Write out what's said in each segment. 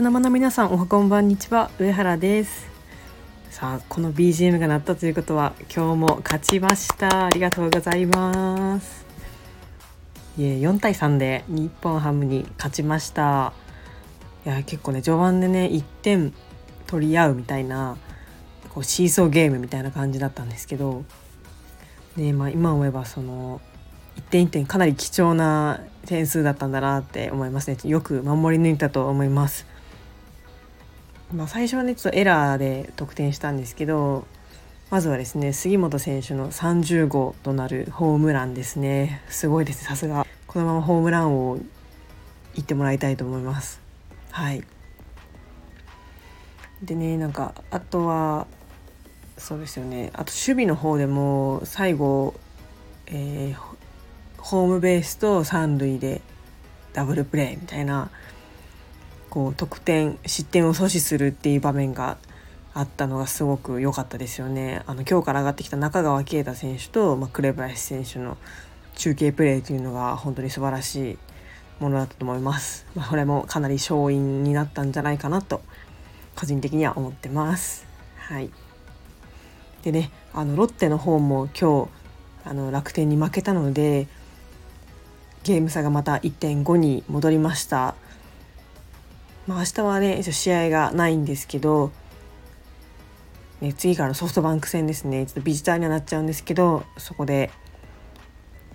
茶の間の皆さんおはこんばんにちは。上原です。さあこの BGM が鳴ったということは今日も勝ちました。ありがとうございます。いえ4対3で日本ハムに勝ちました。いや結構ね序盤でね1点取り合うみたいなこうシーソーゲームみたいな感じだったんですけどねまあ、今思えばその一点一点かなり貴重な点数だったんだなって思いますね。よく守り抜いたと思います。まあ、最初はねちょっとエラーで得点したんですけどまずはですね杉本選手の30号となるホームランですね。すごいですさすが。このままホームランを言ってもらいたいと思います。はい。でねなんかあとはそうですよね。あと守備の方でも最後、えー、ホームベースと三塁でダブルプレーみたいなこう得点失点を阻止するっていう場面があったのがすごく良かったですよね。あの今日から上がってきた中川圭太選手と、まあ、紅林選手の中継プレーというのが本当に素晴らしいものだったと思います。まあ、これもかなり勝因になったんじゃないかなと個人的には思ってます。はい。でね、あのロッテの方も今日あの楽天に負けたのでゲーム差がまた1.5に戻りました。まあ、明日はね試合がないんですけど、ね、次からソフトバンク戦ですねちょっとビジターにはなっちゃうんですけどそこで、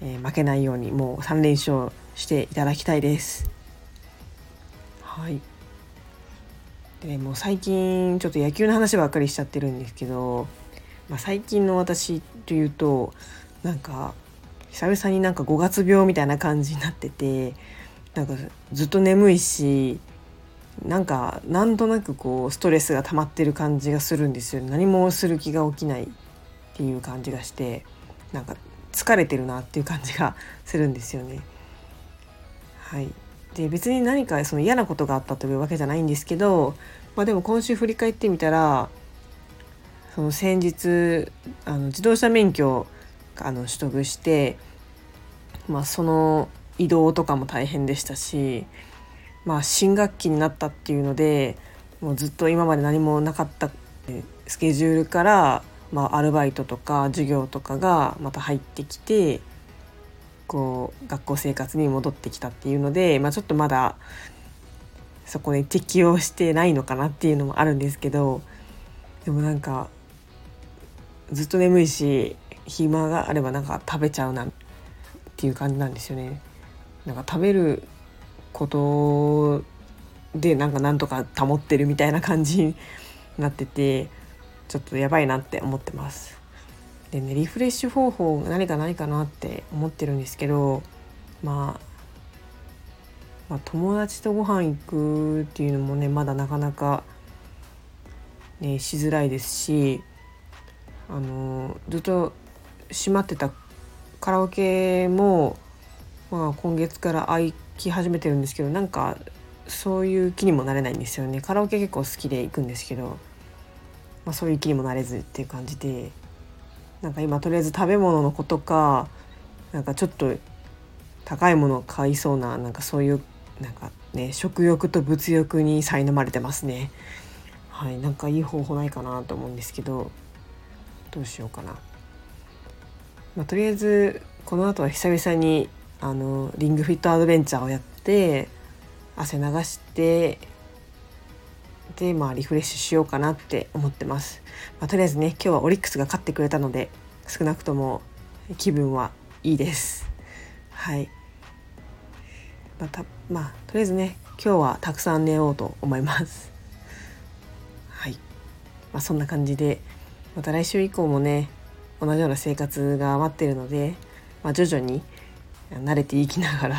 えー、負けないようにもう3連勝していただきたいです。はいでもう最近ちょっと野球の話ばっかりしちゃってるんですけど、まあ、最近の私というとなんか久々になんか5月病みたいな感じになっててなんかずっと眠いしなんかなんとなくこうストレスが溜まってる感じがするんですよ何もする気が起きないっていう感じがしてなんか疲れてるなっていう感じがするんですよね。はい、で別に何かその嫌なことがあったというわけじゃないんですけど、まあ、でも今週振り返ってみたらその先日あの自動車免許あの取得して、まあ、その移動とかも大変でしたし、まあ、新学期になったっていうのでもうずっと今まで何もなかったスケジュールから、まあ、アルバイトとか授業とかがまた入ってきてこう学校生活に戻ってきたっていうので、まあ、ちょっとまだそこで適応してないのかなっていうのもあるんですけどでもなんかずっと眠いし暇があればなんか食べちゃうなっていう感じなんですよね。なんか食べることでなんかなんとか保ってるみたいな感じになっててちょっとやばいなって思ってます。でねリフレッシュ方法何かないかなって思ってるんですけど、まあ、まあ友達とご飯行くっていうのもねまだなかなか、ね、しづらいですしあのずっと閉まってたカラオケも、まあ、今月から開き始めてるんですけどなんかそういう気にもなれないんですよね。カラオケ結構好きで行くんですけど、まあ、そういう気にもなれずっていう感じでなんか今とりあえず食べ物のことかなんかちょっと高いものを買いそうななんかそういうなんかね食欲と物欲に苛まれてますね。はいなんかいい方法ないかなと思うんですけどどうしようかな。まあ、とりあえずこの後は久々にあのリングフィットアドベンチャーをやって汗流してでまあリフレッシュしようかなって思ってます、まあ、とりあえずね今日はオリックスが勝ってくれたので少なくとも気分はいいです。はい。またまあとりあえずね今日はたくさん寝ようと思います。はい。まあそんな感じでまた来週以降もね同じような生活が待ってるので、まあ、徐々に慣れていきながら、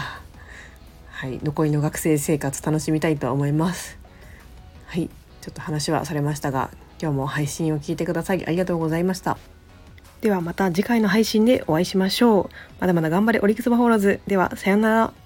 はい、残りの学生生活楽しみたいと思います。はい、ちょっと話はされましたが今日も配信を聞いてくださりありがとうございました。ではまた次回の配信でお会いしましょう。まだまだ頑張れオリックスバフォーラーズではさようなら。